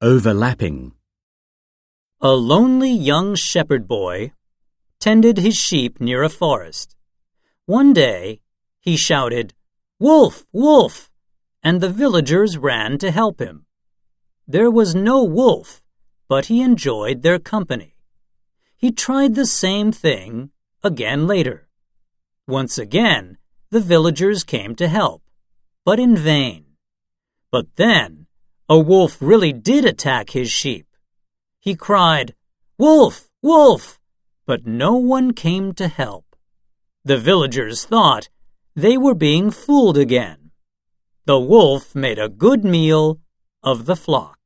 Overlapping. A lonely young shepherd boy tended his sheep near a forest. One day, he shouted, Wolf! Wolf! and the villagers ran to help him. There was no wolf, but he enjoyed their company. He tried the same thing again later. Once again, the villagers came to help, but in vain. But then, a wolf really did attack his sheep. He cried, Wolf! Wolf! But no one came to help. The villagers thought they were being fooled again. The wolf made a good meal of the flock.